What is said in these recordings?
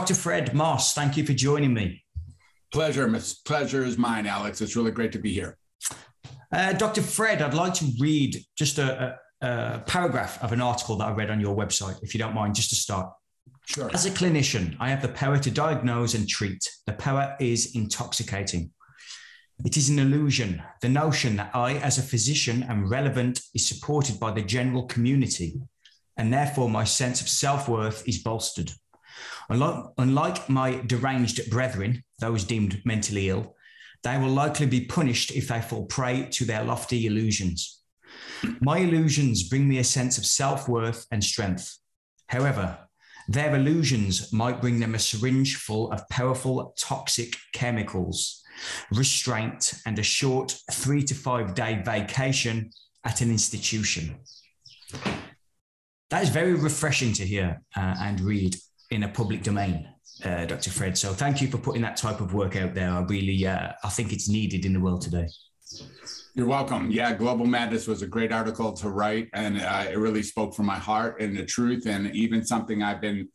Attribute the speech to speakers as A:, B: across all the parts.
A: Dr. Fred Moss, thank you for joining me.
B: Pleasure, Miss. Pleasure is mine, Alex. It's really great to be here.
A: Uh, Dr. Fred, I'd like to read just a, a, a paragraph of an article that I read on your website, if you don't mind, just to start.
B: Sure.
A: As a clinician, I have the power to diagnose and treat. The power is intoxicating. It is an illusion. The notion that I, as a physician, am relevant is supported by the general community, and therefore my sense of self worth is bolstered. Unlike, my deranged brethren, those deemed mentally ill, they will likely be punished if they fall prey to their lofty illusions. My illusions bring me a sense of self worth and strength. However, their illusions might bring them a syringe full of powerful toxic chemicals, restraint, and a short three to five day vacation at an institution. That is very refreshing to hear uh, and read in a public domain, uh, Dr. Fred. So thank you for putting that type of work out there. I really, uh, I think it's needed in the world today.
B: You're welcome. Yeah, Global Madness was a great article to write, and uh, it really spoke from my heart and the truth, and even something I've been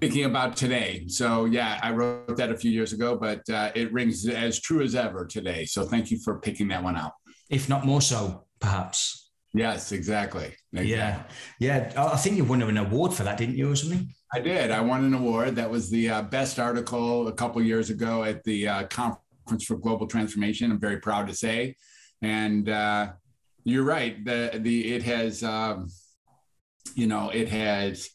B: thinking about today. So, yeah, I wrote that a few years ago, but uh, it rings as true as ever today. So, thank you for picking that one out.
A: If not more so, perhaps.
B: Yes, exactly. exactly.
A: Yeah, yeah. I think you won an award for that, didn't you, or something?
B: I did. I won an award. That was the uh, best article a couple years ago at the uh, Conference for Global Transformation. I'm very proud to say. And uh, you're right. The the it has, um, you know, it has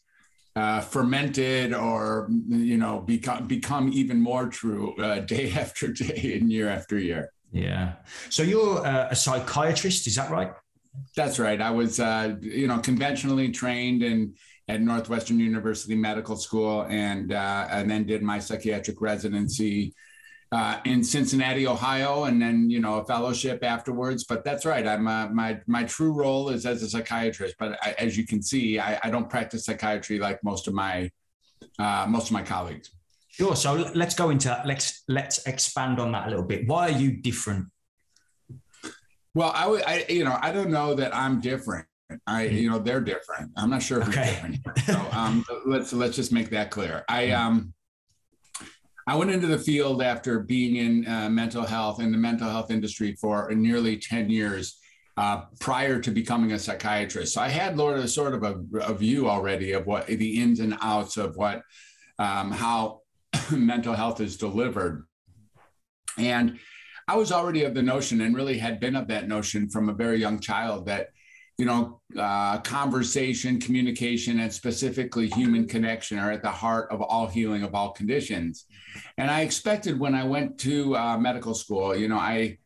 B: uh, fermented or you know become become even more true uh, day after day and year after year.
A: Yeah. So you're uh, a psychiatrist, is that right?
B: That's right. I was, uh, you know, conventionally trained in at Northwestern University Medical School, and uh, and then did my psychiatric residency uh, in Cincinnati, Ohio, and then you know a fellowship afterwards. But that's right. I'm uh, my my true role is as a psychiatrist. But I, as you can see, I, I, don't practice psychiatry like most of my uh, most of my colleagues.
A: Sure. So let's go into let's let's expand on that a little bit. Why are you different?
B: Well, I, would, I you know I don't know that I'm different. I mm-hmm. you know they're different. I'm not sure if okay. different. So um, let's let's just make that clear. I mm-hmm. um I went into the field after being in uh, mental health in the mental health industry for nearly 10 years uh, prior to becoming a psychiatrist. So I had sort of, sort of a, a view already of what the ins and outs of what, um, how mental health is delivered. And I was already of the notion and really had been of that notion from a very young child that you know, uh, conversation, communication, and specifically human connection are at the heart of all healing of all conditions. And I expected when I went to uh, medical school, you know, I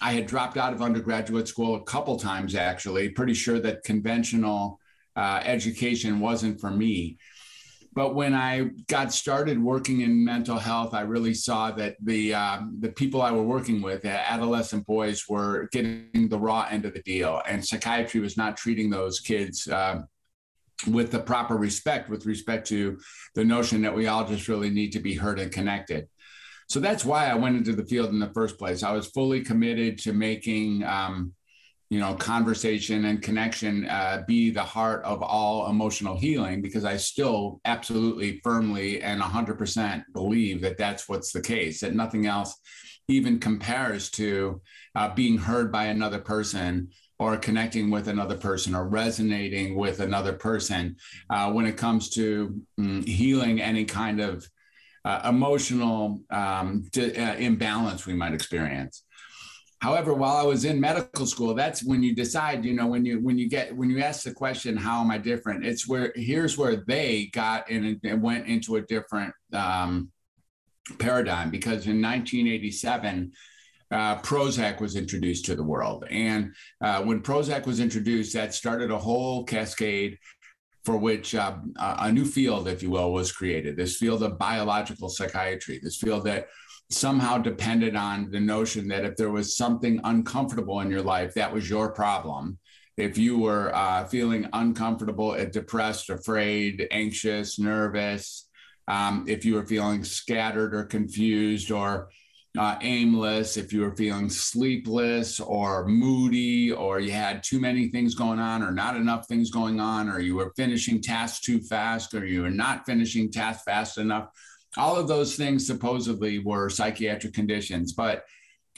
B: I had dropped out of undergraduate school a couple times actually, pretty sure that conventional uh, education wasn't for me. But when I got started working in mental health, I really saw that the um, the people I were working with, uh, adolescent boys, were getting the raw end of the deal, and psychiatry was not treating those kids. Uh, with the proper respect, with respect to the notion that we all just really need to be heard and connected. So that's why I went into the field in the first place. I was fully committed to making um, you know, conversation and connection uh, be the heart of all emotional healing because I still absolutely firmly and 100% believe that that's what's the case, that nothing else even compares to uh, being heard by another person or connecting with another person or resonating with another person uh, when it comes to mm, healing any kind of uh, emotional um, d- uh, imbalance we might experience. However, while I was in medical school, that's when you decide, you know, when you when you get when you ask the question, how am I different? It's where here's where they got in and went into a different um, paradigm because in 1987. Uh, Prozac was introduced to the world. And uh, when Prozac was introduced, that started a whole cascade for which uh, a new field, if you will, was created this field of biological psychiatry, this field that somehow depended on the notion that if there was something uncomfortable in your life, that was your problem. If you were uh, feeling uncomfortable, uh, depressed, afraid, anxious, nervous, um, if you were feeling scattered or confused or uh, aimless, if you were feeling sleepless or moody, or you had too many things going on, or not enough things going on, or you were finishing tasks too fast, or you were not finishing tasks fast enough. All of those things supposedly were psychiatric conditions, but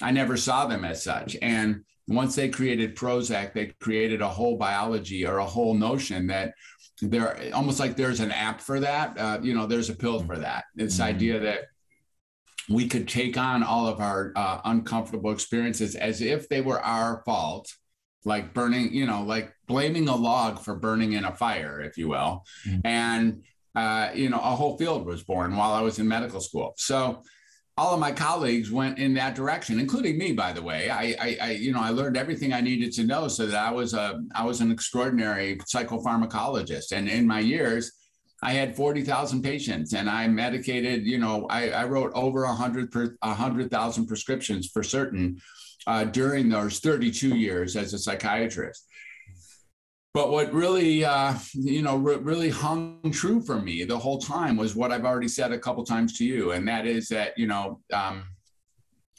B: I never saw them as such. And once they created Prozac, they created a whole biology or a whole notion that there almost like there's an app for that. Uh, you know, there's a pill for that. This mm-hmm. idea that we could take on all of our uh, uncomfortable experiences as if they were our fault like burning you know like blaming a log for burning in a fire if you will. Mm-hmm. and uh, you know a whole field was born while i was in medical school. So all of my colleagues went in that direction including me by the way. I, I, I you know i learned everything i needed to know so that i was a i was an extraordinary psychopharmacologist. And in my years I had 40,000 patients and I medicated, you know, I, I wrote over 100 per, 100,000 prescriptions for certain uh, during those 32 years as a psychiatrist. But what really, uh, you know, re- really hung true for me the whole time was what I've already said a couple times to you, and that is that you know, um,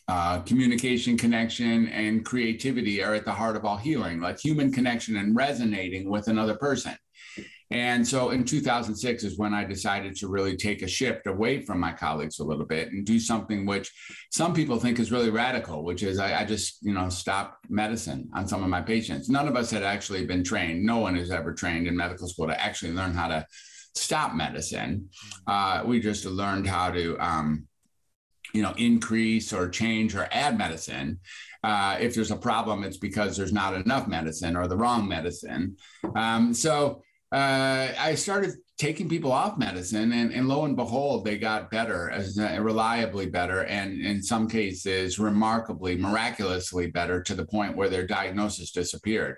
B: uh, communication, connection, and creativity are at the heart of all healing, like human connection and resonating with another person. And so in 2006 is when I decided to really take a shift away from my colleagues a little bit and do something which some people think is really radical, which is I, I, just, you know, stopped medicine on some of my patients. None of us had actually been trained. No one has ever trained in medical school to actually learn how to stop medicine. Uh, we just learned how to, um, you know, increase or change or add medicine. Uh, if there's a problem, it's because there's not enough medicine or the wrong medicine. Um, so uh, I started taking people off medicine, and, and lo and behold, they got better, as uh, reliably better, and in some cases, remarkably, miraculously better to the point where their diagnosis disappeared.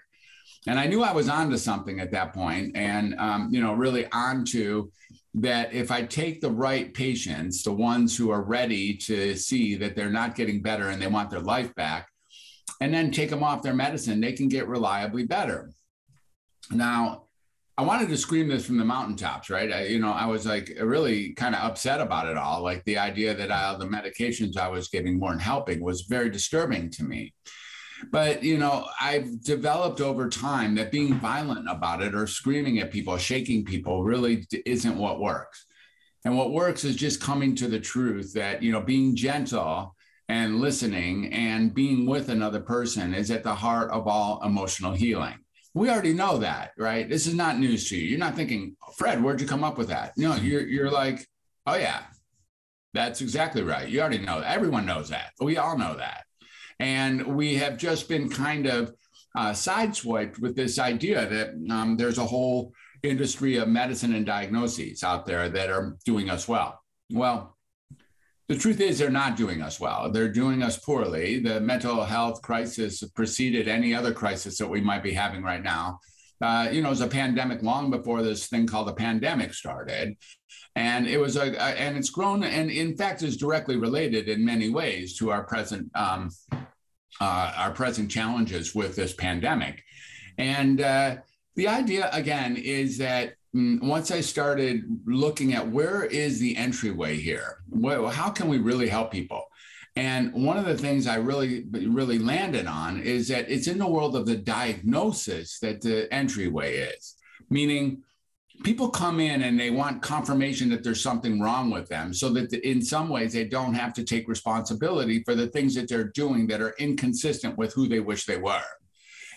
B: And I knew I was onto something at that point, and um, you know, really onto that. If I take the right patients, the ones who are ready to see that they're not getting better and they want their life back, and then take them off their medicine, they can get reliably better. Now, I wanted to scream this from the mountaintops, right? I, you know, I was like really kind of upset about it all. Like the idea that I, the medications I was giving weren't helping was very disturbing to me. But, you know, I've developed over time that being violent about it or screaming at people, shaking people really isn't what works. And what works is just coming to the truth that, you know, being gentle and listening and being with another person is at the heart of all emotional healing we already know that, right? This is not news to you. You're not thinking, Fred, where'd you come up with that? No, you're you're like, oh yeah, that's exactly right. You already know. Everyone knows that. We all know that, and we have just been kind of uh, sideswiped with this idea that um, there's a whole industry of medicine and diagnoses out there that are doing us well. Well, the truth is they're not doing us well. They're doing us poorly. The mental health crisis preceded any other crisis that we might be having right now. Uh, you know, it was a pandemic long before this thing called the pandemic started. And it was a, a and it's grown and in fact is directly related in many ways to our present um, uh, our present challenges with this pandemic. And uh, the idea again is that once I started looking at where is the entryway here, well, how can we really help people? And one of the things I really, really landed on is that it's in the world of the diagnosis that the entryway is, meaning people come in and they want confirmation that there's something wrong with them so that in some ways they don't have to take responsibility for the things that they're doing that are inconsistent with who they wish they were.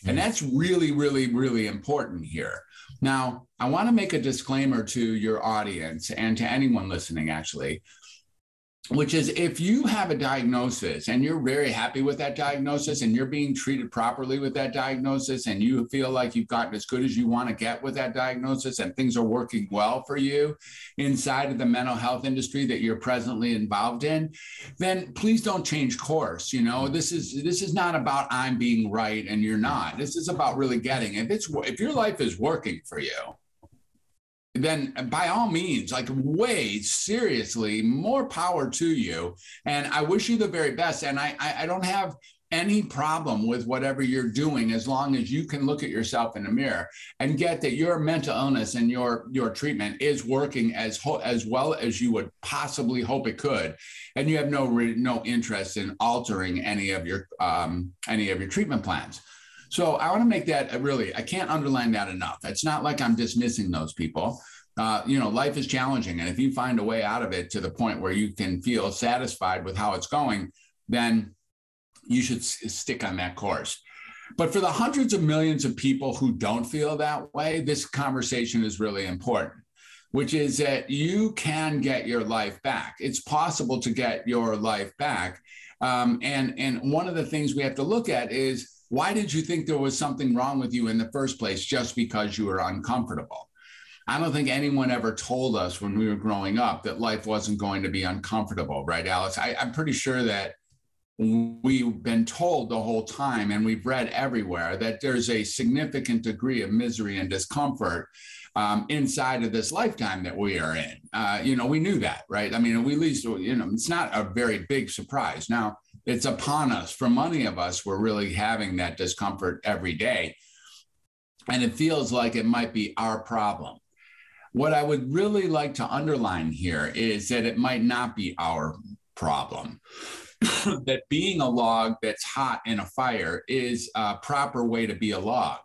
B: And mm. that's really, really, really important here. Now, I want to make a disclaimer to your audience and to anyone listening, actually, which is if you have a diagnosis and you're very happy with that diagnosis and you're being treated properly with that diagnosis and you feel like you've gotten as good as you want to get with that diagnosis and things are working well for you inside of the mental health industry that you're presently involved in then please don't change course you know? This is this is not about i'm being right and you're not. This is about really getting. If it's if your life is working for you then by all means, like way seriously, more power to you. And I wish you the very best. And I, I, I don't have any problem with whatever you're doing as long as you can look at yourself in the mirror and get that your mental illness and your your treatment is working as ho- as well as you would possibly hope it could and you have no re- no interest in altering any of your um, any of your treatment plans so i want to make that really i can't underline that enough it's not like i'm dismissing those people uh, you know, life is challenging. And if you find a way out of it to the point where you can feel satisfied with how it's going, then you should s- stick on that course. But for the hundreds of millions of people who don't feel that way, this conversation is really important, which is that you can get your life back. It's possible to get your life back. Um, and, and one of the things we have to look at is why did you think there was something wrong with you in the first place just because you were uncomfortable? I don't think anyone ever told us when we were growing up that life wasn't going to be uncomfortable, right, Alex? I, I'm pretty sure that we've been told the whole time and we've read everywhere that there's a significant degree of misery and discomfort um, inside of this lifetime that we are in. Uh, you know, we knew that, right? I mean, we at least, you know, it's not a very big surprise. Now, it's upon us. For many of us, we're really having that discomfort every day. And it feels like it might be our problem. What I would really like to underline here is that it might not be our problem. that being a log that's hot in a fire is a proper way to be a log.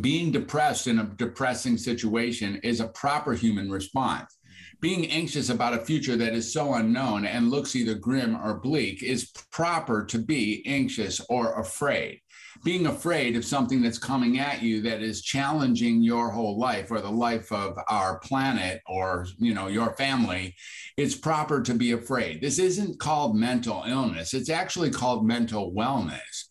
B: Being depressed in a depressing situation is a proper human response. Being anxious about a future that is so unknown and looks either grim or bleak is proper to be anxious or afraid. Being afraid of something that's coming at you that is challenging your whole life or the life of our planet or you know your family it's proper to be afraid. This isn't called mental illness. It's actually called mental wellness.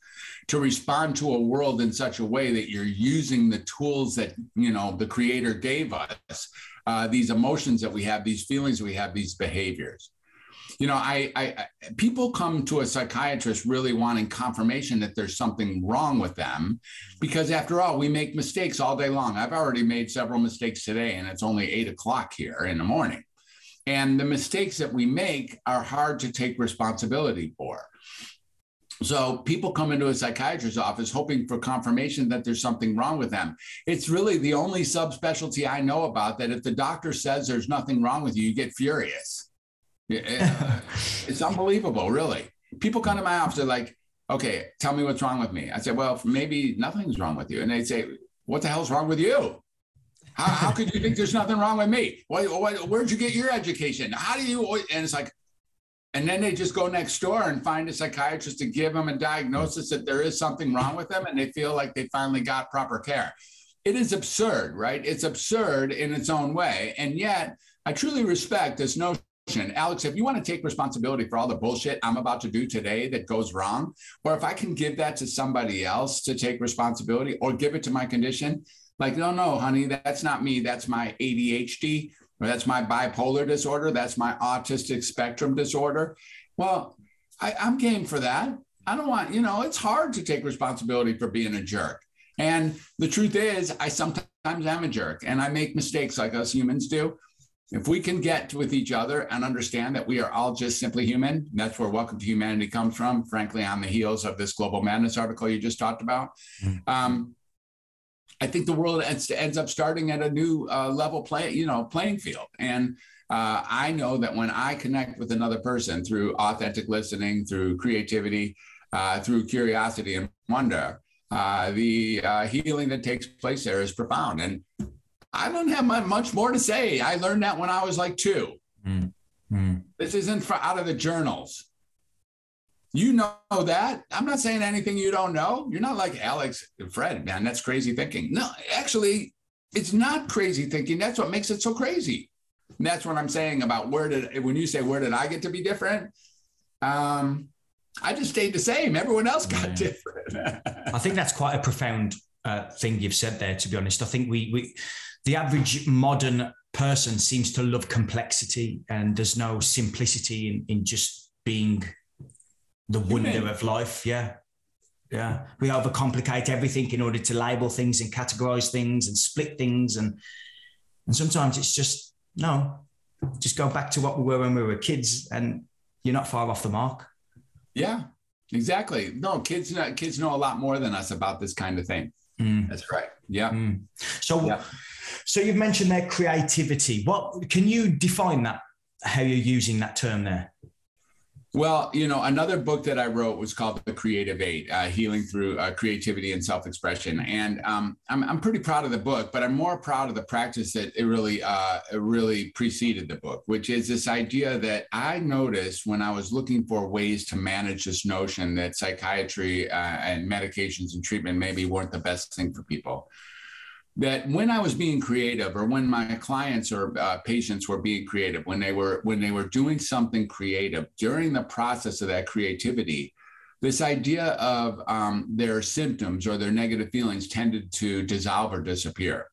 B: To respond to a world in such a way that you're using the tools that you know the creator gave us uh, these emotions that we have these feelings we have these behaviors you know, I, I, people come to a psychiatrist really wanting confirmation that there's something wrong with them, because after all, we make mistakes all day long. I've already made several mistakes today, and it's only eight o'clock here in the morning. And the mistakes that we make are hard to take responsibility for. So people come into a psychiatrist's office hoping for confirmation that there's something wrong with them. It's really the only subspecialty I know about that if the doctor says there's nothing wrong with you, you get furious. It's unbelievable, really. People come to my office, they're like, okay, tell me what's wrong with me. I said, well, maybe nothing's wrong with you. And they say, what the hell's wrong with you? How, how could you think there's nothing wrong with me? What, what, where'd you get your education? How do you? And it's like, and then they just go next door and find a psychiatrist to give them a diagnosis that there is something wrong with them, and they feel like they finally got proper care. It is absurd, right? It's absurd in its own way, and yet I truly respect this notion Alex, if you want to take responsibility for all the bullshit I'm about to do today that goes wrong, or if I can give that to somebody else to take responsibility or give it to my condition, like, no, no, honey, that's not me. That's my ADHD, that's my bipolar disorder. That's my autistic spectrum disorder. Well, I, I'm game for that. I don't want, you know, it's hard to take responsibility for being a jerk. And the truth is, I sometimes am a jerk and I make mistakes like us humans do. If we can get with each other and understand that we are all just simply human, that's where Welcome to Humanity comes from, frankly, on the heels of this Global Madness article you just talked about. Mm-hmm. Um, I think the world ends, ends up starting at a new uh, level play, you know, playing field. And uh, I know that when I connect with another person through authentic listening, through creativity, uh, through curiosity and wonder, uh, the uh, healing that takes place there is profound. And I don't have much more to say. I learned that when I was like 2 mm-hmm. This isn't for, out of the journals. You know that. I'm not saying anything you don't know. You're not like Alex, Fred, man. That's crazy thinking. No, actually, it's not crazy thinking. That's what makes it so crazy. And that's what I'm saying about where did when you say where did I get to be different? Um, I just stayed the same. Everyone else got yeah. different.
A: I think that's quite a profound uh, thing you've said there. To be honest, I think we we the average modern person seems to love complexity and there's no simplicity in, in just being the wonder of life. Yeah. Yeah. We overcomplicate everything in order to label things and categorize things and split things. And, and sometimes it's just, no, just go back to what we were when we were kids and you're not far off the mark.
B: Yeah. exactly. No, kids know, kids know a lot more than us about this kind of thing. Mm. That's right. Yeah. Mm.
A: So, yeah. so you've mentioned their creativity. What can you define that? How you're using that term there?
B: Well, you know, another book that I wrote was called The Creative Eight uh, Healing Through uh, Creativity and Self Expression. And um, I'm, I'm pretty proud of the book, but I'm more proud of the practice that it really, uh, it really preceded the book, which is this idea that I noticed when I was looking for ways to manage this notion that psychiatry uh, and medications and treatment maybe weren't the best thing for people that when I was being creative, or when my clients or uh, patients were being creative, when they were when they were doing something creative during the process of that creativity, this idea of um, their symptoms or their negative feelings tended to dissolve or disappear.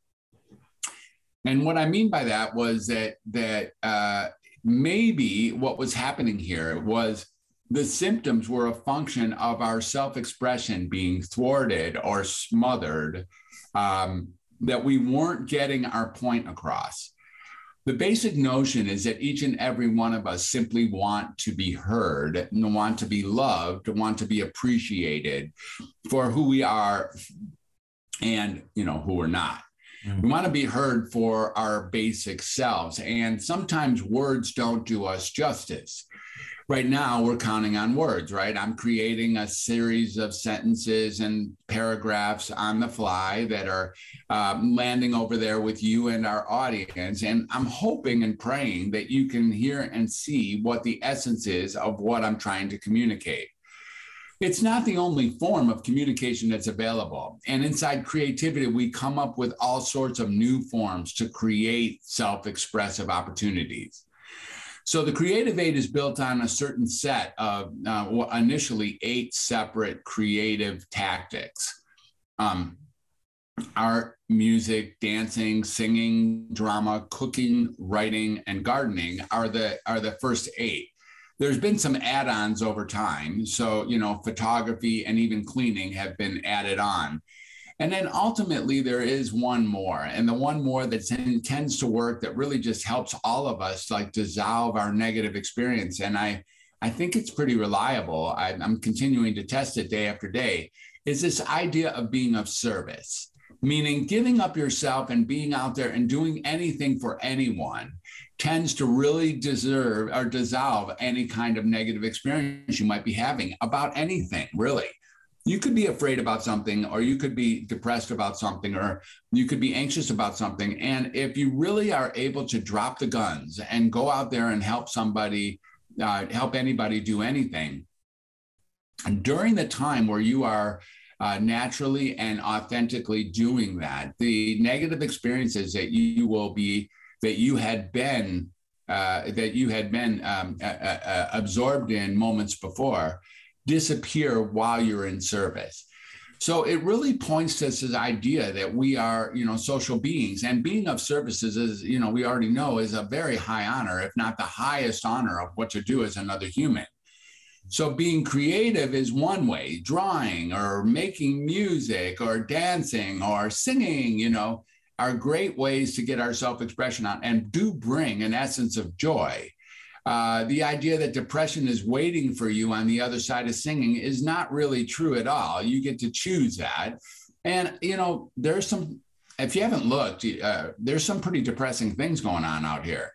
B: And what I mean by that was that that uh, maybe what was happening here was the symptoms were a function of our self-expression being thwarted or smothered um, that we weren't getting our point across. The basic notion is that each and every one of us simply want to be heard, and want to be loved, want to be appreciated for who we are and you know who we're not. Mm-hmm. We want to be heard for our basic selves. And sometimes words don't do us justice right now we're counting on words, right? I'm creating a series of sentences and paragraphs on the fly that are um, landing over there with you and our audience. And I'm hoping and praying that you can hear and see what the essence is of what I'm trying to communicate. It's not the only form of communication that's available. And inside creativity, we come up with all sorts of new forms to create self expressive opportunities. So the Creative Eight is built on a certain set of uh, initially eight separate creative tactics. Um, art, music, dancing, singing, drama, cooking, writing, and gardening are the are the first eight. There's been some add-ons over time. So, you know, photography and even cleaning have been added on. And then ultimately, there is one more, and the one more that tends to work that really just helps all of us like dissolve our negative experience. And I, I think it's pretty reliable. I, I'm continuing to test it day after day. Is this idea of being of service, meaning giving up yourself and being out there and doing anything for anyone tends to really deserve or dissolve any kind of negative experience you might be having about anything, really you could be afraid about something or you could be depressed about something or you could be anxious about something. And if you really are able to drop the guns and go out there and help somebody uh, help anybody do anything during the time where you are uh, naturally and authentically doing that the negative experiences that you will be that you had been uh, that you had been um, absorbed in moments before disappear while you're in service. So it really points to this idea that we are, you know, social beings and being of services is, you know, we already know is a very high honor, if not the highest honor of what to do as another human. So being creative is one way, drawing or making music or dancing or singing, you know, are great ways to get our self-expression on and do bring an essence of joy. Uh, the idea that depression is waiting for you on the other side of singing is not really true at all. You get to choose that. And, you know, there's some, if you haven't looked, uh, there's some pretty depressing things going on out here.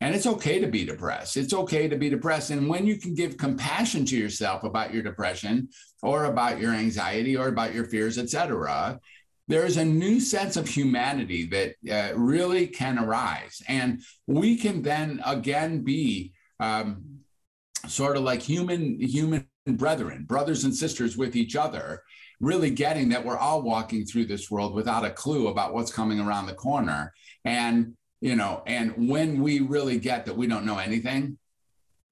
B: And it's okay to be depressed. It's okay to be depressed. And when you can give compassion to yourself about your depression or about your anxiety or about your fears, et cetera, there's a new sense of humanity that uh, really can arise. And we can then again be um, sort of like human, human brethren, brothers and sisters with each other, really getting that we're all walking through this world without a clue about what's coming around the corner. And, you know, and when we really get that we don't know anything,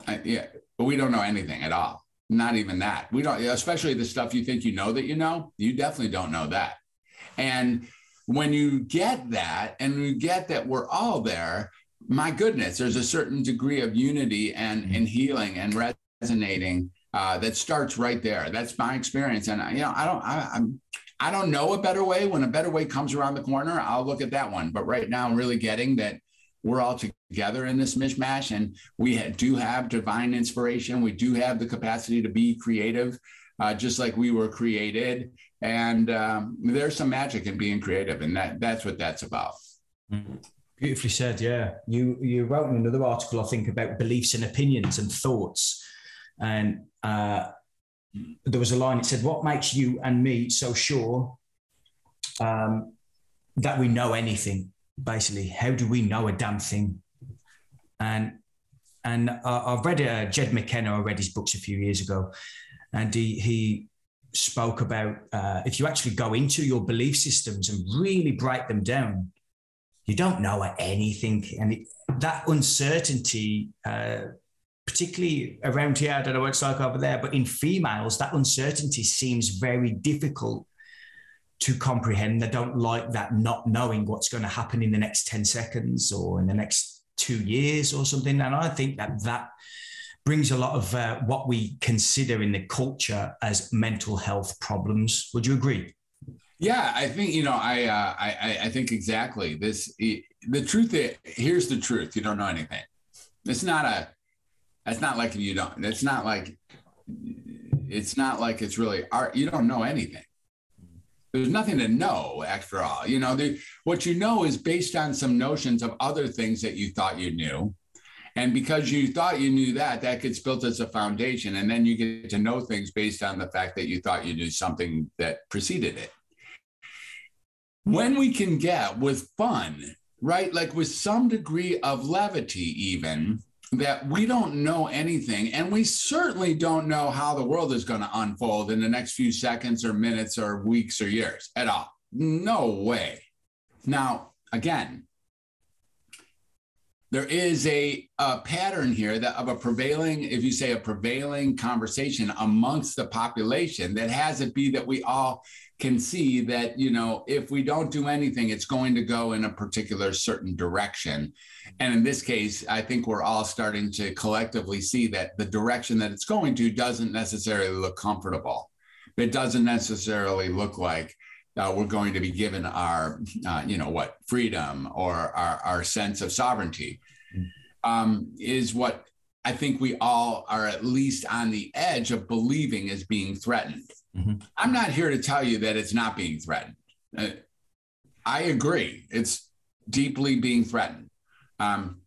B: uh, yeah, we don't know anything at all. Not even that. We don't, especially the stuff you think you know that you know, you definitely don't know that. And when you get that and you get that we're all there, my goodness, there's a certain degree of unity and, mm-hmm. and healing and resonating uh, that starts right there. That's my experience. And you know, I don't, I, I'm, I don't know a better way. When a better way comes around the corner, I'll look at that one. But right now, I'm really getting that we're all together in this mishmash and we do have divine inspiration we do have the capacity to be creative uh, just like we were created and um, there's some magic in being creative and that that's what that's about
A: mm-hmm. beautifully said yeah you you wrote in another article i think about beliefs and opinions and thoughts and uh, there was a line that said what makes you and me so sure um, that we know anything basically how do we know a damn thing and and uh, I've read uh, Jed McKenna. I read his books a few years ago, and he he spoke about uh, if you actually go into your belief systems and really break them down, you don't know anything, and it, that uncertainty, uh, particularly around here, I don't know what it's like over there, but in females, that uncertainty seems very difficult to comprehend. They don't like that not knowing what's going to happen in the next 10 seconds or in the next two years or something. And I think that that brings a lot of uh, what we consider in the culture as mental health problems. Would you agree?
B: Yeah, I think you know. I uh, I I think exactly this. The truth is, here's the truth. You don't know anything. It's not a. It's not like you don't. It's not like. It's not like it's really art. You don't know anything there's nothing to know after all you know the, what you know is based on some notions of other things that you thought you knew and because you thought you knew that that gets built as a foundation. And then you get to know things based on the fact that you thought you knew something that preceded it. When we can get with fun right? Like with some degree of levity even that we don't know anything. And we certainly don't know how the world is going to unfold in the next few seconds or minutes or weeks or years at all. No way. Now again there is a, a pattern here that of a prevailing if you say a prevailing conversation amongst the population that has it be that we all can see that you know if we don't do anything it's going to go in a particular certain direction. And in this case i think we're all starting to collectively see that the direction that it's going to doesn't necessarily look comfortable. It doesn't necessarily look like uh, we're going to be given our uh, you know what freedom or our, our sense of sovereignty um, is what i think we all are at least on the edge of believing is being threatened Mm-hmm. I'm not here to tell you that it's not being threatened. Uh, I agree. It's deeply being threatened. Um,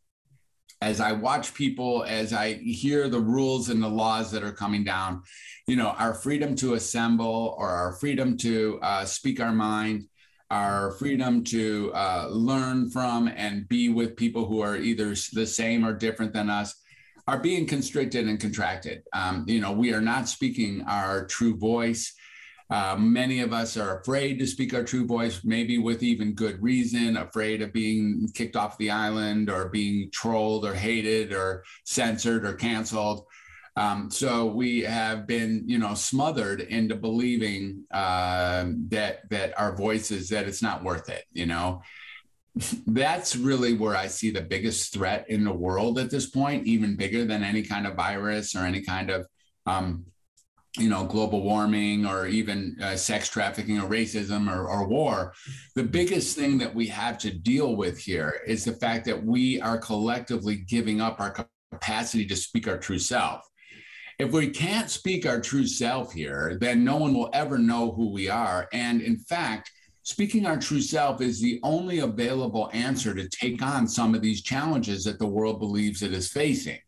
B: as I watch people, as I hear the rules and the laws that are coming down, you know, our freedom to assemble or our freedom to uh, speak our mind, our freedom to uh, learn from and be with people who are either the same or different than us are being constricted and contracted. Um, you know, we are not speaking our true voice. Uh, many of us are afraid to speak our true voice, maybe with even good reason, afraid of being kicked off the island or being trolled or hated or censored or canceled. Um, so we have been, you know, smothered into believing uh, that that our voices that it's not worth it. You know, that's really where I see the biggest threat in the world at this point, even bigger than any kind of virus or any kind of, um, you know, global warming or even uh, sex trafficking or racism or, or war. The biggest thing that we have to deal with here is the fact that we are collectively giving up our capacity to speak our true self. If we can't speak our true self here, then no one will ever know who we are. And in fact, speaking our true self is the only available answer to take on some of these challenges that the world believes it is facing.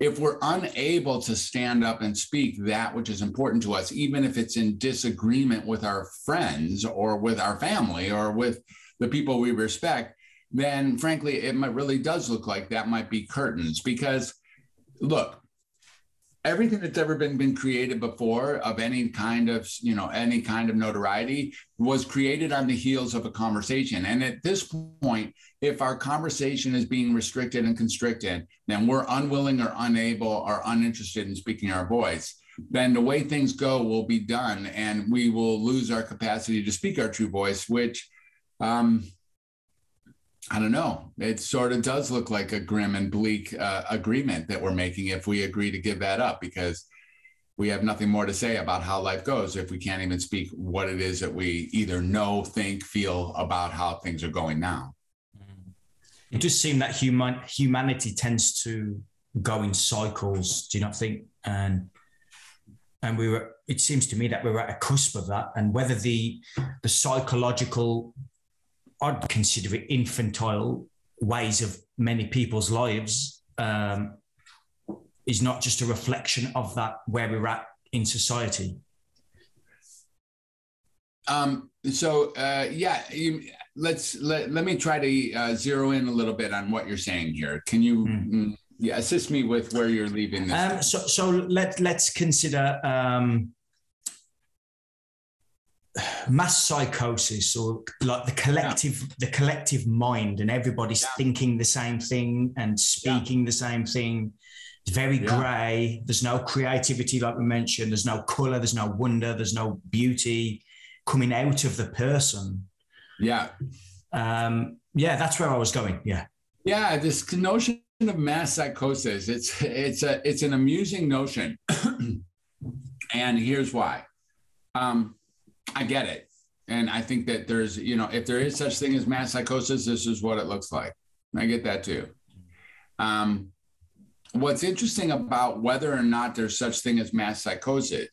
B: If we're unable to stand up and speak that which is important to us, even if it's in disagreement with our friends or with our family or with the people we respect, then frankly, it might, really does look like that might be curtains. Because look, everything that's ever been been created before of any kind of you know any kind of notoriety was created on the heels of a conversation. And at this point if our conversation is being restricted and constricted then we're unwilling or unable or uninterested in speaking our voice then the way things go will be done and we will lose our capacity to speak our true voice which um, I don't know. It sort of does look like a grim and bleak uh, agreement that we're making if we agree to give that up because we have nothing more to say about how life goes if we can't even speak what it is that we either know, think, feel about how things are going now.
A: It does seem that human humanity tends to go in cycles. Do you not think? And and we were. It seems to me that we we're at a cusp of that. And whether the the psychological, I'd consider it infantile ways of many people's lives um, is not just a reflection of that where we're at in society.
B: Um, so uh, yeah, you, let's let, let me try to uh, zero in a little bit on what you're saying here. Can you mm. yeah, assist me with where you're leaving this?
A: Um, so so let let's consider um, mass psychosis or like the collective yeah. the collective mind and everybody's yeah. thinking the same thing and speaking yeah. the same thing. It's very grey. There's no creativity like we mentioned. There's no color there's no wonder. There's no beauty coming out of the person.
B: Yeah.
A: Um yeah that's where i was going. Yeah.
B: Yeah this notion of mass psychosis it's it's a it's an amusing notion. And here's why. Um I get it. And I think that there's, you know, if there is such thing as mass psychosis, this is what it looks like. I get that too. Um, what's interesting about whether or not there's such thing as mass psychosis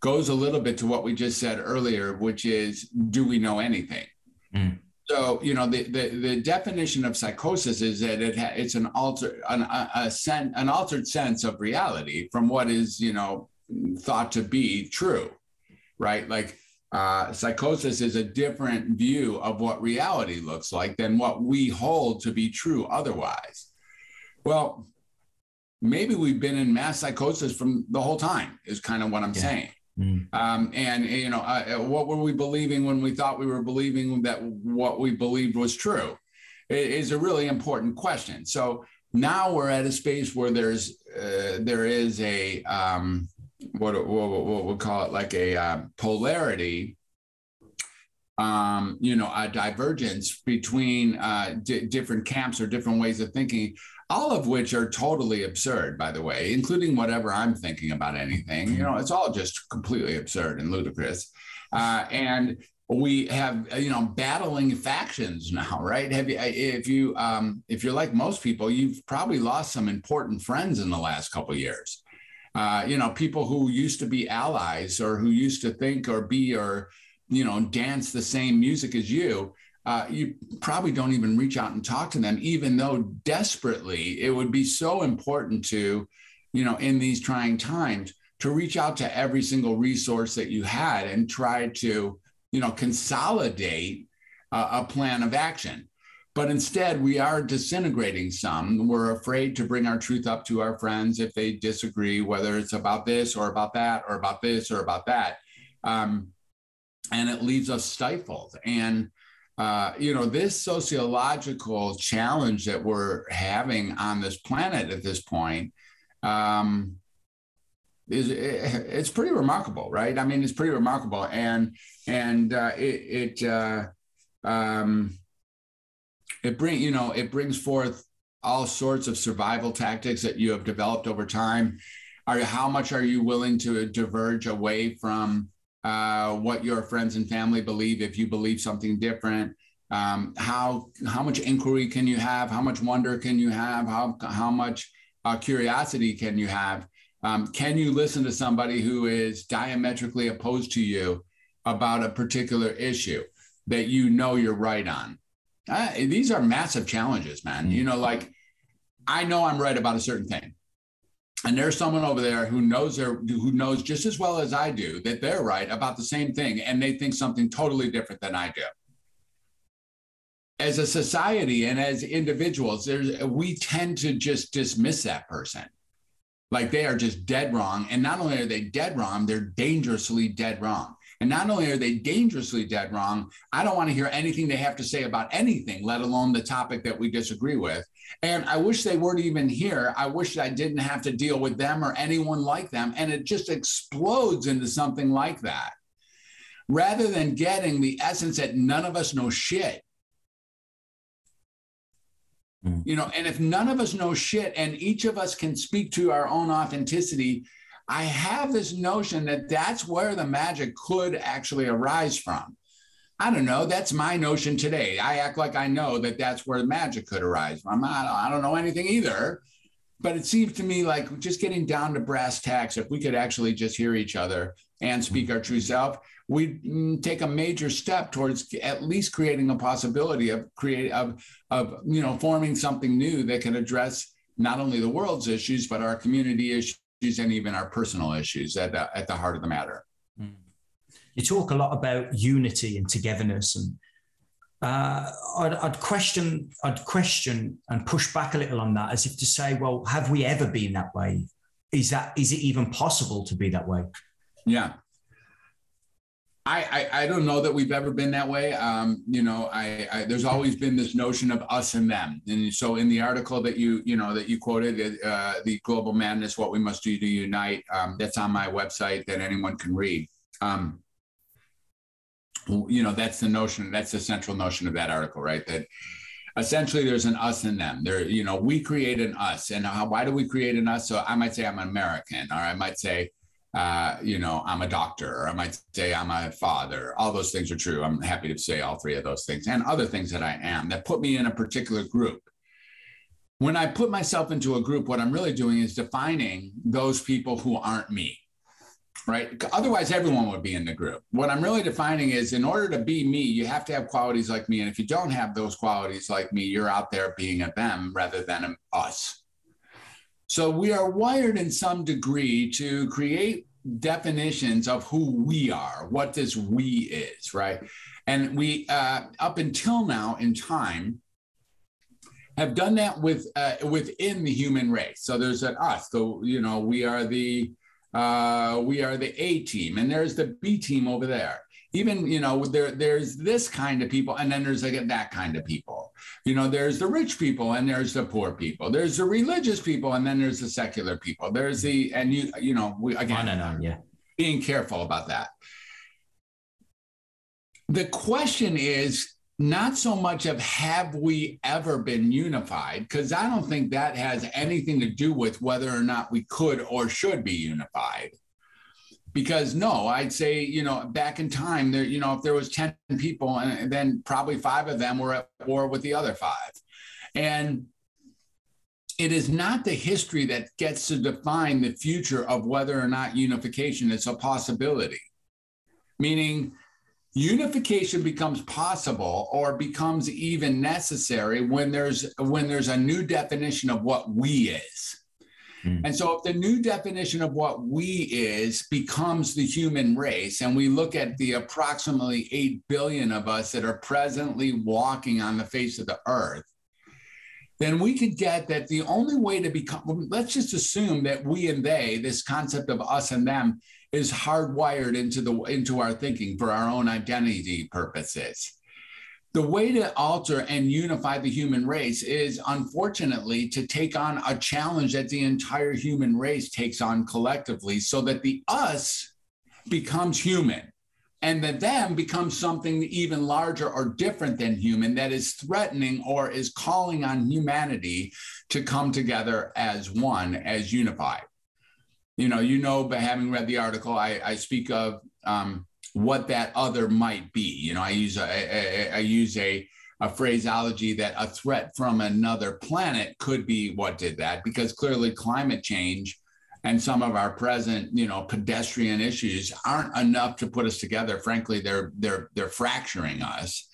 B: goes a little bit to what we just said earlier, which is, do we know anything? Mm. So, you know, the, the, the, definition of psychosis is that it ha- it's an alter an, a, a sen- an altered sense of reality from what is, you know, thought to be true, right? Like uh, psychosis is a different view of what reality looks like than what we hold to be true otherwise. Well, maybe we've been in mass psychosis from the whole time, is kind of what I'm yeah. saying. Mm. Um, and you know, uh, what were we believing when we thought we were believing that what we believed was true? It is a really important question. So now we're at a space where there's uh, there is a um, what what, what we'll call it like a uh, polarity um, you know, a divergence between uh, d- different camps or different ways of thinking, all of which are totally absurd, by the way, including whatever I'm thinking about anything. You know, it's all just completely absurd and ludicrous. Uh, and we have, you know, battling factions now, right? Have you, if you, um, if you're like most people, you've probably lost some important friends in the last couple years. Uh, you know, people who used to be allies or who used to think or be or, you know, dance the same music as you, uh, you probably don't even reach out and talk to them, even though desperately it would be so important to, you know, in these trying times to reach out to every single resource that you had and try to, you know, consolidate uh, a plan of action. But instead, we are disintegrating some. We're afraid to bring our truth up to our friends if they disagree, whether it's about this or about that or about this or about that. Um, and it leaves us stifled. And, uh, you know, this sociological challenge that we're having on this planet at this point um, is it's pretty remarkable, right? I mean, it's pretty remarkable. And, and uh, it, it uh, um, it bring you know it brings forth all sorts of survival tactics that you have developed over time. Are how much are you willing to diverge away from uh, what your friends and family believe if you believe something different? Um, how how much inquiry can you have? How much wonder can you have? How how much uh, curiosity can you have? Um, can you listen to somebody who is diametrically opposed to you about a particular issue that you know you're right on uh, these are massive challenges, man. Mm. You know, like I know I'm right about a certain thing. And there's someone over there who knows their who knows just as well as I do that they're right about the same thing and they think something totally different than I do. As a society and as individuals, there's we tend to just dismiss that person. Like they are just dead wrong. And not only are they dead wrong, they're dangerously dead wrong. And not only are they dangerously dead wrong, I don't want to hear anything they have to say about anything, let alone the topic that we disagree with. And I wish they weren't even here. I wish I didn't have to deal with them or anyone like them. And it just explodes into something like that. Rather than getting the essence that none of us know shit. Hmm. You know, and if none of us know shit and each of us can speak to our own authenticity, I have this notion that that's where the magic could actually arise from. I don't know. That's my notion today. I act like I know that that's where the magic could arise. Not, I don't know anything either. But it seems to me like just getting down to brass tacks, if we could actually just hear each other and speak our true self, we mm, take a major step towards at least creating a possibility of create of of you know forming something new that can address not only the world's issues but our community issues and even our personal issues at the, at the heart of the matter. Hmm.
A: You talk a lot about unity and togetherness, and uh, I'd, I'd, question, I'd question and push back a little on that, as if to say, well, have we ever been that way? Is that is it even possible to be that way?
B: Yeah, I, I, I don't know that we've ever been that way. Um, you know, I, I, there's always been this notion of us and them, and so in the article that you you know that you quoted, uh, the global madness, what we must do to unite. Um, that's on my website that anyone can read. Um, you know, that's the notion. That's the central notion of that article, right? That essentially there's an us and them. There, you know, we create an us, and how, why do we create an us? So I might say I'm an American, or I might say uh, you know, I'm a doctor, or I might say I'm a father. All those things are true. I'm happy to say all three of those things and other things that I am that put me in a particular group. When I put myself into a group, what I'm really doing is defining those people who aren't me, right? Otherwise, everyone would be in the group. What I'm really defining is in order to be me, you have to have qualities like me. And if you don't have those qualities like me, you're out there being a them rather than an us. So we are wired in some degree to create definitions of who we are, what this we is, right? And we, uh, up until now in time, have done that with uh, within the human race. So there's an us. So you know we are the uh, we are the A team, and there's the B team over there even you know there there's this kind of people and then there's like that kind of people. You know there's the rich people and there's the poor people. There's the religious people and then there's the secular people. There's the and you you know we again
A: on and on yeah.
B: being careful about that. The question is not so much of have we ever been unified because i don't think that has anything to do with whether or not we could or should be unified because no i'd say you know back in time there you know if there was 10 people and then probably five of them were at war with the other five. And it is not the history that gets to define the future of whether or not unification is a possibility. Meaning unification becomes possible or becomes even necessary when there's when there's a new definition of what we is Mm. And so, if the new definition of what we is becomes the human race, and we look at the approximately 8 billion of us that are presently walking on the face of the earth, then we could get that the only way to become, let's just assume that we and they, this concept of us and them, is hardwired into the into our thinking for our own identity purposes the way to alter and unify the human race is unfortunately to take on a challenge that the entire human race takes on collectively so that the us becomes human and the them becomes something even larger or different than human that is threatening or is calling on humanity to come together as one as unified. You know you know by having read the article i, I speak of um, what that other might be. You know, I use a, a I use a a phraseology that a threat from another planet could be what did that because clearly climate change and some of our present you know pedestrian issues aren't enough to put us together frankly they're they're they're fracturing us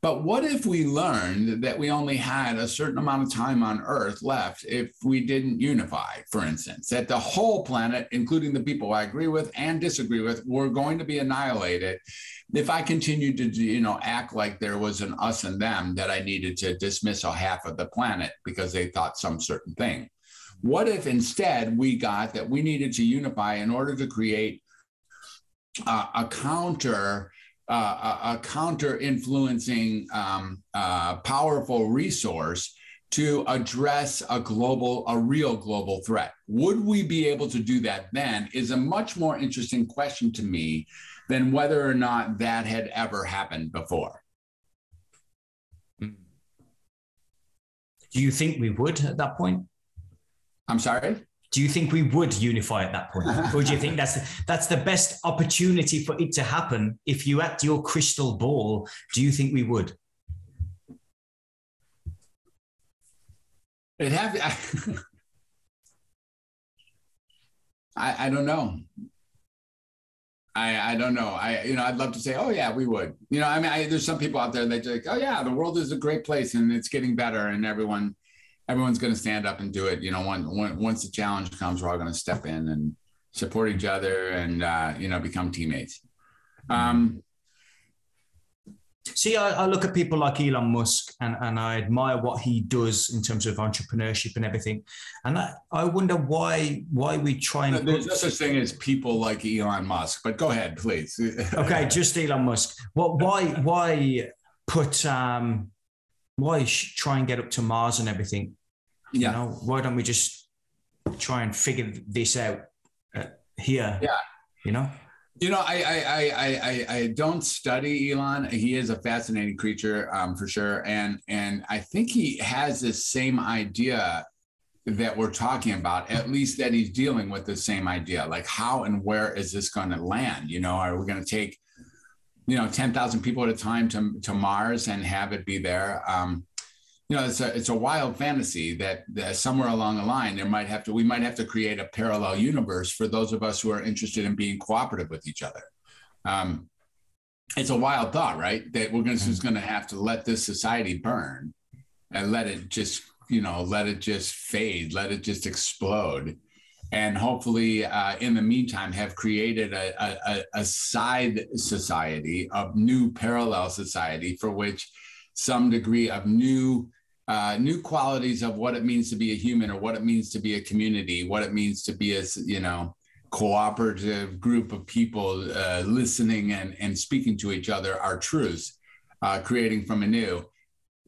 B: but what if we learned that we only had a certain amount of time on Earth left if we didn't unify, for instance, that the whole planet, including the people I agree with and disagree with, were going to be annihilated if I continued to, you know, act like there was an us and them that I needed to dismiss a half of the planet because they thought some certain thing. What if instead we got that we needed to unify in order to create uh, a counter uh, a, a counter influencing um, uh, powerful resource to address a global, a real global threat. Would we be able to do that then is a much more interesting question to me than whether or not that had ever happened before.
A: Do you think we would at that point?
B: I'm sorry?
A: Do you think we would unify at that point or do you think that's that's the best opportunity for it to happen if you act your crystal ball do you think we would
B: it have I, I don't know I, I don't know. I you know I'd love to say, oh yeah, we would. You know, I mean, I, there's some people out there that like, oh yeah, the world is a great place and it's getting better, and everyone everyone's going to stand up and do it. You know, when, when, once the challenge comes, we're all going to step in and support each other and uh, you know become teammates. Um,
A: See, I, I, look at people like Elon Musk and, and I admire what he does in terms of entrepreneurship and everything. And I, I wonder why why we try and
B: there's no such thing as people like Elon Musk, but go ahead, please.
A: okay, just Elon Musk. What why why put um why try and get up to Mars and everything? Yeah. You know, why don't we just try and figure this out uh, here?
B: Yeah.
A: You know?
B: You know, I I I I, I don't study Elon. He is a fascinating creature, um, for sure, and and I think he has this same idea that we're talking about. At least that he's dealing with the same idea. Like, how and where is this going to land? You know, are we going to take, you know, ten thousand people at a time to to Mars and have it be there? Um, you know, it's a it's a wild fantasy that, that, somewhere along the line there might have to we might have to create a parallel universe for those of us who are interested in being cooperative with each other. Um, it's a wild thought, right? That we're gonna, mm-hmm. just going to have to let this society burn and let it just you know let it just fade, let it just explode, and hopefully uh, in the meantime have created a, a, a side society of new parallel society for which some degree of new uh, new qualities of what it means to be a human or what it means to be a community, what it means to be a you know cooperative group of people uh, listening and, and speaking to each other are truths, uh, creating from anew.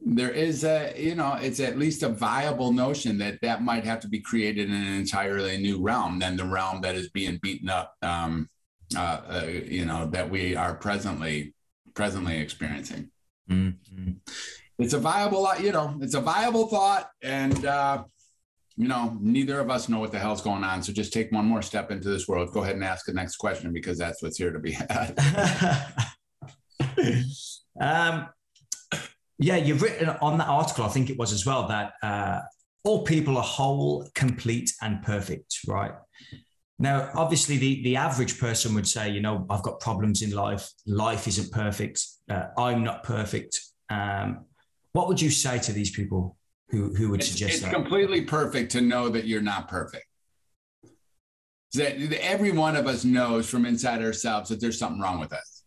B: There is a, you know, it's at least a viable notion that that might have to be created in an entirely new realm than the realm that is being beaten up, um, uh, uh, you know, that we are presently presently experiencing. Mm-hmm it's a viable, you know, it's a viable thought. And, uh, you know, neither of us know what the hell's going on. So just take one more step into this world. Go ahead and ask the next question because that's what's here to be had.
A: um, yeah, you've written on that article, I think it was as well, that uh, all people are whole, complete, and perfect, right? Now, obviously, the, the average person would say, you know, I've got problems in life. Life isn't perfect. Uh, I'm not perfect. Um, what would you say to these people who, who would
B: it's,
A: suggest
B: it's
A: that?
B: It's completely perfect to know that you're not perfect. That every one of us knows from inside ourselves that there's something wrong with us,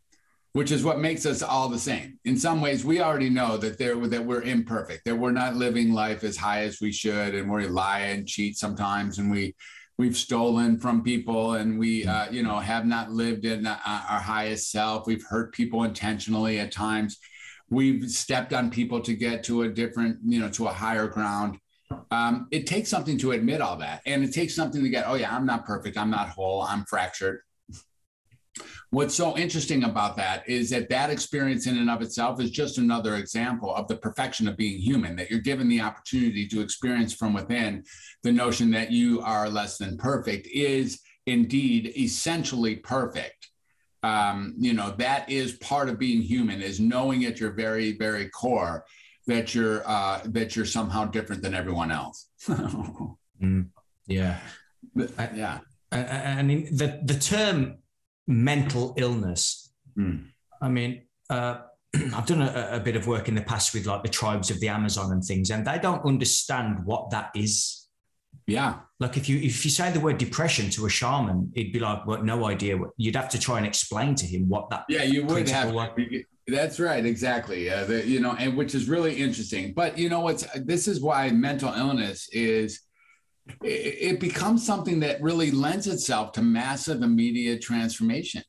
B: which is what makes us all the same. In some ways, we already know that there that we're imperfect, that we're not living life as high as we should, and we lie and cheat sometimes, and we we've stolen from people and we uh, you know have not lived in uh, our highest self we've hurt people intentionally at times we've stepped on people to get to a different, you know, to a higher ground. Um, it takes something to admit all that. And it takes something to get, oh, yeah, I'm not perfect. I'm not whole. I'm fractured. What's so interesting about that is that that experience in and of itself is just another example of the perfection of being human, that you're given the opportunity to experience from within the notion that you are less than perfect is indeed essentially perfect um, you know that is part of being human is knowing at your very very core that you're uh, that you're somehow different than everyone else
A: mm, yeah
B: but, yeah
A: I, I, mean the the term mental illness mm. i mean uh, I've done a, a, bit of work in the past with like the tribes of the Amazon and things, and they don't understand what that is.
B: Yeah.
A: Like if you if you say the word depression to a shaman, he'd be like, "What? Well, no idea." You'd have to try and explain to him what that.
B: Yeah, you would have. To, that's right, exactly. Uh, the, you know, and which is really interesting. But you know what's this is why mental illness is it, it becomes something that really lends itself to massive immediate transformation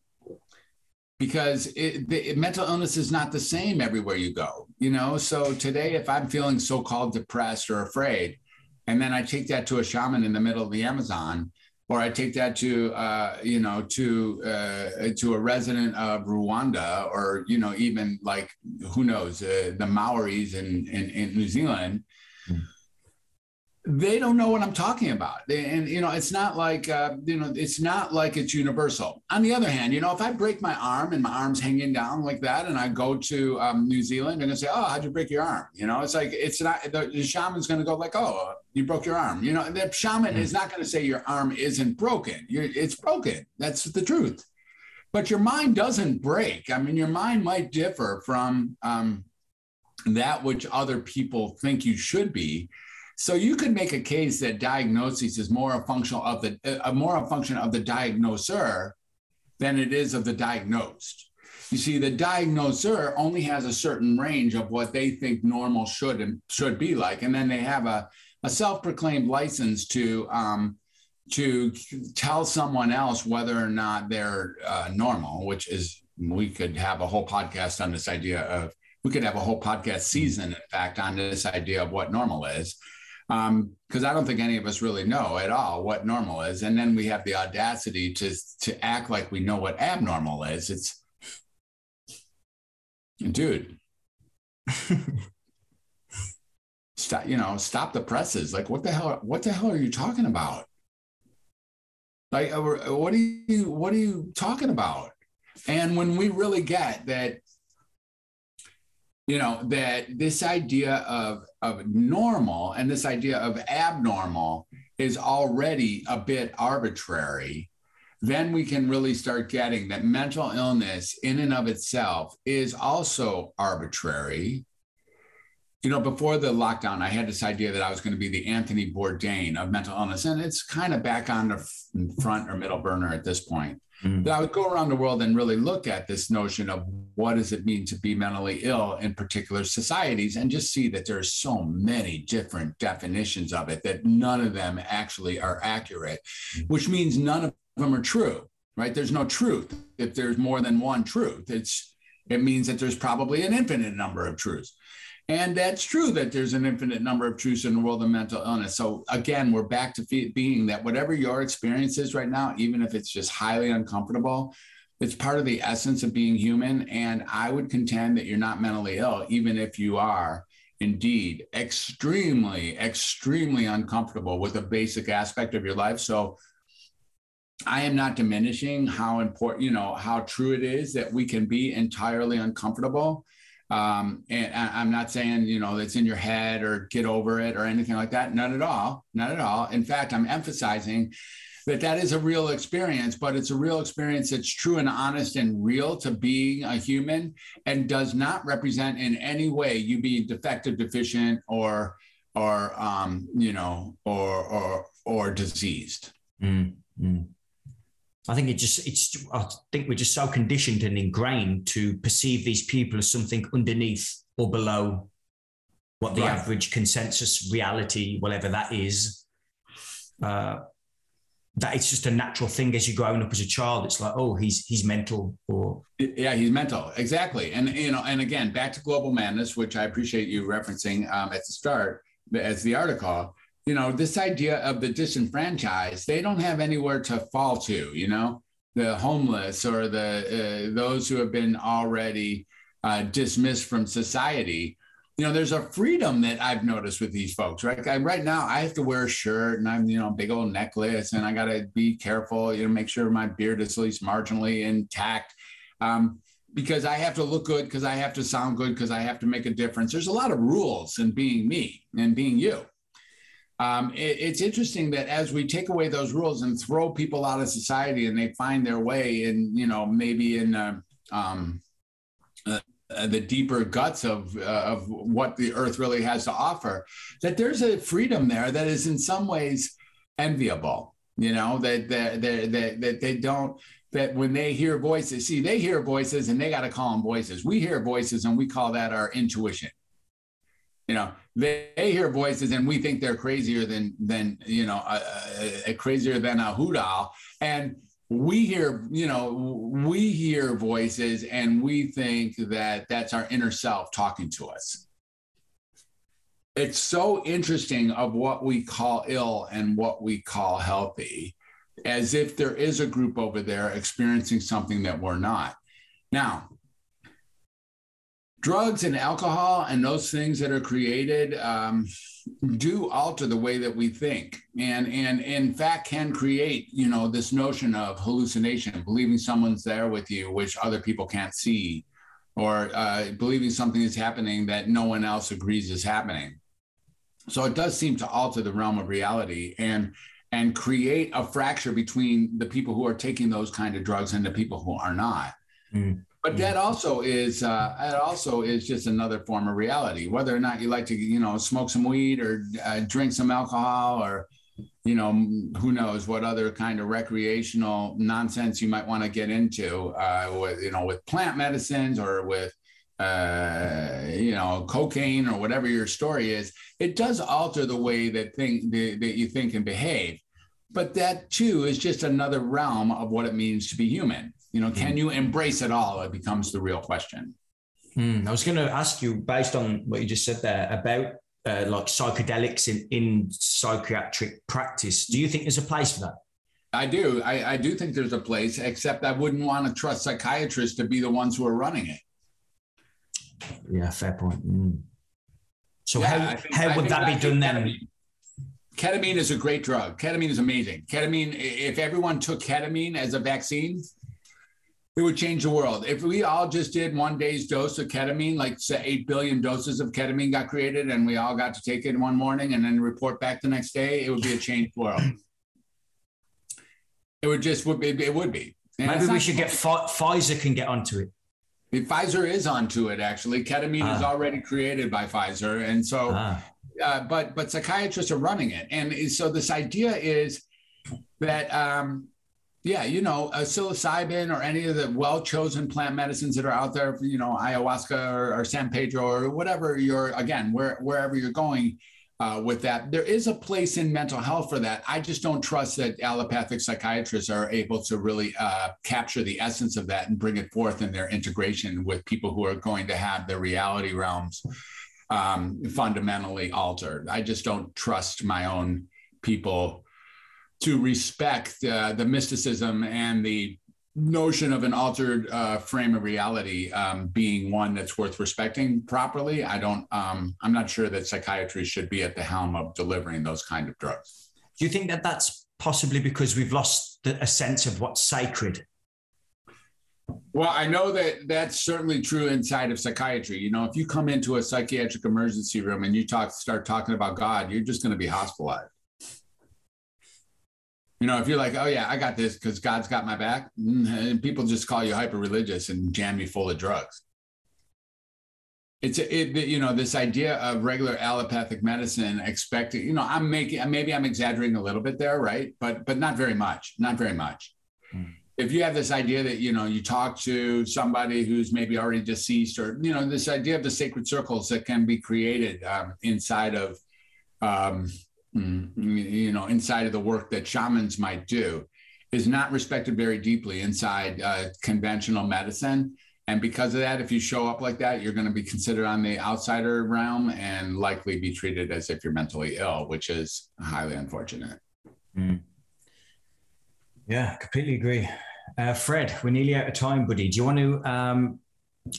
B: because it, the, mental illness is not the same everywhere you go you know so today if i'm feeling so-called depressed or afraid and then I take that to a shaman in the middle of the Amazon, or I take that to uh, you know to uh, to a resident of Rwanda, or you know even like who knows uh, the Maoris in, in, in New Zealand. Mm. They don't know what I'm talking about. And, you know, it's not like, uh, you know, it's not like it's universal. On the other hand, you know, if I break my arm and my arm's hanging down like that and I go to um, New Zealand, they're going to say, oh, how'd you break your arm? You know, it's like, it's not, the, the shaman's going to go like, oh, you broke your arm. You know, the shaman mm-hmm. is not going to say your arm isn't broken. You're, it's broken. That's the truth. But your mind doesn't break. I mean, your mind might differ from um, that which other people think you should be so you could make a case that diagnosis is more a function of the a more a function of the diagnoser than it is of the diagnosed. You see, the diagnoser only has a certain range of what they think normal should and should be like, and then they have a, a self-proclaimed license to um, to tell someone else whether or not they're uh, normal, which is we could have a whole podcast on this idea of we could have a whole podcast season, in fact, on this idea of what normal is because um, I don't think any of us really know at all what normal is. And then we have the audacity to to act like we know what abnormal is. It's dude. stop, you know, stop the presses. Like, what the hell? What the hell are you talking about? Like, uh, what are you? What are you talking about? And when we really get that you know that this idea of of normal and this idea of abnormal is already a bit arbitrary then we can really start getting that mental illness in and of itself is also arbitrary. You know before the lockdown i had this idea that i was going to be the anthony bourdain of mental illness and it's kind of back on the front or middle burner at this point Mm-hmm. That I would go around the world and really look at this notion of what does it mean to be mentally ill in particular societies and just see that there are so many different definitions of it that none of them actually are accurate, mm-hmm. which means none of them are true, right? There's no truth. If there's more than one truth, it's it means that there's probably an infinite number of truths. And that's true that there's an infinite number of truths in the world of mental illness. So again, we're back to being that whatever your experience is right now, even if it's just highly uncomfortable, it's part of the essence of being human. And I would contend that you're not mentally ill, even if you are indeed extremely, extremely uncomfortable with a basic aspect of your life. So I am not diminishing how important, you know, how true it is that we can be entirely uncomfortable um, and I, am not saying, you know, it's in your head or get over it or anything like that. Not at all. Not at all. In fact, I'm emphasizing that that is a real experience, but it's a real experience that's true and honest and real to being a human and does not represent in any way you being defective, deficient, or, or, um, you know, or, or, or diseased.
A: Mm-hmm. I think it just it's I think we're just so conditioned and ingrained to perceive these people as something underneath or below what the right. average consensus reality, whatever that is. Uh, that it's just a natural thing as you're growing up as a child. It's like, oh, he's he's mental, or
B: yeah, he's mental, exactly. And you know, and again, back to global madness, which I appreciate you referencing um, at the start as the article you know, this idea of the disenfranchised, they don't have anywhere to fall to, you know, the homeless or the uh, those who have been already uh, dismissed from society. You know, there's a freedom that I've noticed with these folks, right? I, right now, I have to wear a shirt and I'm, you know, big old necklace, and I got to be careful, you know, make sure my beard is at least marginally intact. Um, because I have to look good, because I have to sound good, because I have to make a difference. There's a lot of rules in being me and being you um, it, it's interesting that as we take away those rules and throw people out of society and they find their way in, you know, maybe in uh, um, uh, the deeper guts of, uh, of what the earth really has to offer, that there's a freedom there that is in some ways enviable, you know, that, that, that, that, that they don't, that when they hear voices, see, they hear voices and they got to call them voices. We hear voices and we call that our intuition you know they, they, hear voices and we think they're crazier than than you know uh, uh, crazier than a hoot owl. And we hear you know we hear voices and we think that that's our inner self talking to us. It's so interesting of what we call ill and what we call healthy as if there is a group over there experiencing something that we're not. Now drugs and alcohol and those things that are created um, do alter the way that we think. And and in fact can create you know this notion of hallucination believing someone's there with you which other people can't see or uh, believing something is happening that no one else agrees is happening. So it does seem to alter the realm of reality and and create a fracture between the people who are taking those kind of drugs and the people who are not. Mm. But that also is uh, that also is just another form of reality. Whether or not you like to, you know, smoke some weed or uh, drink some alcohol or, you know, who knows what other kind of recreational nonsense you might want to get into uh, with, you know, with plant medicines or with, uh, you know, cocaine or whatever your story is. It does alter the way that thing that, that you think and behave. But that too is just another realm of what it means to be human you know, can hmm. you embrace it all? It becomes the real question.
A: Mm, I was going to ask you, based on what you just said there, about uh, like psychedelics in, in psychiatric practice. Do you think there's a place for that?
B: I do. I, I do think there's a place, except I wouldn't want to trust psychiatrists to be the ones who are running it.
A: Yeah, fair point. Mm. So yeah, how, think, how would that be done then?
B: Ketamine is a great drug. Ketamine is amazing. Ketamine, if everyone took ketamine as a vaccine, it would change the world. If we all just did one day's dose of ketamine, like say 8 billion doses of ketamine got created and we all got to take it one morning and then report back the next day, it would be a changed world. It would just would be, it would be.
A: And Maybe we should get Pfizer can get onto it.
B: Pfizer is onto it actually. Ketamine ah. is already created by Pfizer, and so, ah. uh, but but psychiatrists are running it, and so this idea is that um, yeah, you know, uh, psilocybin or any of the well-chosen plant medicines that are out there, you know, ayahuasca or, or San Pedro or whatever you're, again, where, wherever you're going uh, with that, there is a place in mental health for that. I just don't trust that allopathic psychiatrists are able to really uh, capture the essence of that and bring it forth in their integration with people who are going to have their reality realms um, fundamentally altered. I just don't trust my own people to respect uh, the mysticism and the notion of an altered uh, frame of reality um, being one that's worth respecting properly. I don't. Um, I'm not sure that psychiatry should be at the helm of delivering those kind of drugs.
A: Do you think that that's possibly because we've lost the, a sense of what's sacred?
B: Well, I know that that's certainly true inside of psychiatry. You know, if you come into a psychiatric emergency room and you talk, start talking about God, you're just going to be hospitalized. You know, if you're like, oh yeah, I got this because God's got my back, and mm, people just call you hyper religious and jam you full of drugs. It's it, you know this idea of regular allopathic medicine expecting. You know, I'm making maybe I'm exaggerating a little bit there, right? But but not very much, not very much. Hmm. If you have this idea that you know you talk to somebody who's maybe already deceased, or you know this idea of the sacred circles that can be created um, inside of um. You know, inside of the work that shamans might do, is not respected very deeply inside uh, conventional medicine. And because of that, if you show up like that, you're going to be considered on the outsider realm and likely be treated as if you're mentally ill, which is highly unfortunate. Mm.
A: Yeah, completely agree. Uh, Fred, we're nearly out of time, buddy. Do you want to um,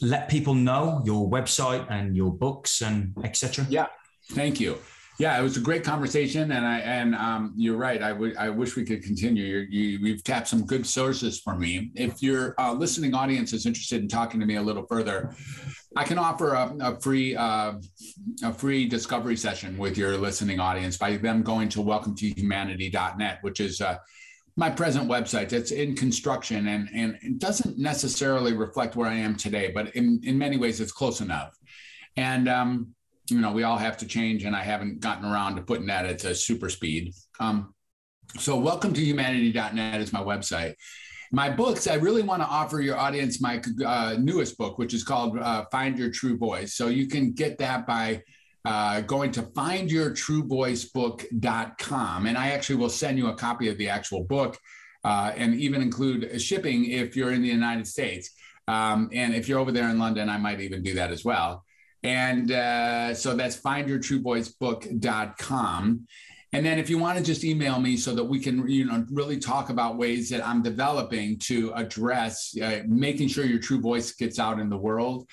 A: let people know your website and your books and etc.?
B: Yeah, thank you. Yeah, it was a great conversation, and I and um, you're right. I would I wish we could continue. You're, you have tapped some good sources for me. If your uh, listening audience is interested in talking to me a little further, I can offer a, a free uh, a free discovery session with your listening audience by them going to welcometohumanity.net, which is uh, my present website. It's in construction and and it doesn't necessarily reflect where I am today, but in in many ways it's close enough. And um, you know, we all have to change, and I haven't gotten around to putting that at a super speed. Um, so, welcome to humanity.net is my website. My books, I really want to offer your audience my uh, newest book, which is called uh, Find Your True Voice. So, you can get that by uh, going to findyourtruevoicebook.com. And I actually will send you a copy of the actual book uh, and even include shipping if you're in the United States. Um, and if you're over there in London, I might even do that as well. And uh, so that's findyourtruevoicebook.com. And then if you want to just email me so that we can, you know, really talk about ways that I'm developing to address uh, making sure your true voice gets out in the world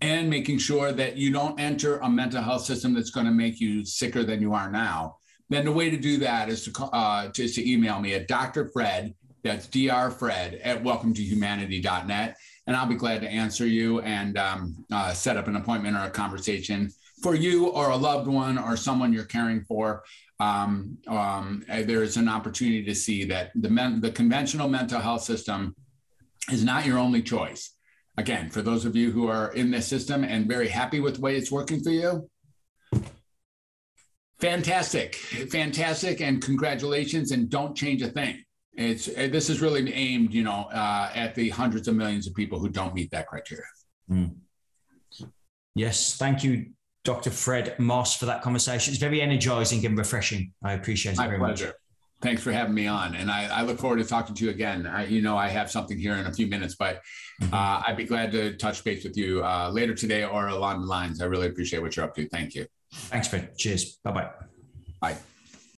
B: and making sure that you don't enter a mental health system that's going to make you sicker than you are now, then the way to do that is to, uh, is to email me at Dr. Fred, that's Dr. Fred at welcome to humanity.net. And I'll be glad to answer you and um, uh, set up an appointment or a conversation for you or a loved one or someone you're caring for um, um, there's an opportunity to see that the, men, the conventional mental health system is not your only choice. Again, for those of you who are in this system and very happy with the way it's working for you, fantastic, fantastic, and congratulations! And don't change a thing. It's this is really aimed, you know, uh, at the hundreds of millions of people who don't meet that criteria. Mm.
A: Yes, thank you, Dr. Fred Moss for that conversation. It's very energizing and refreshing. I appreciate it My very pleasure. much.
B: Thanks for having me on. And I, I, look forward to talking to you again. I, you know, I have something here in a few minutes, but mm-hmm. uh, I'd be glad to touch base with you uh, later today or along the lines. I really appreciate what you're up to. Thank you.
A: Thanks, Fred. Cheers. Bye-bye.
B: Bye.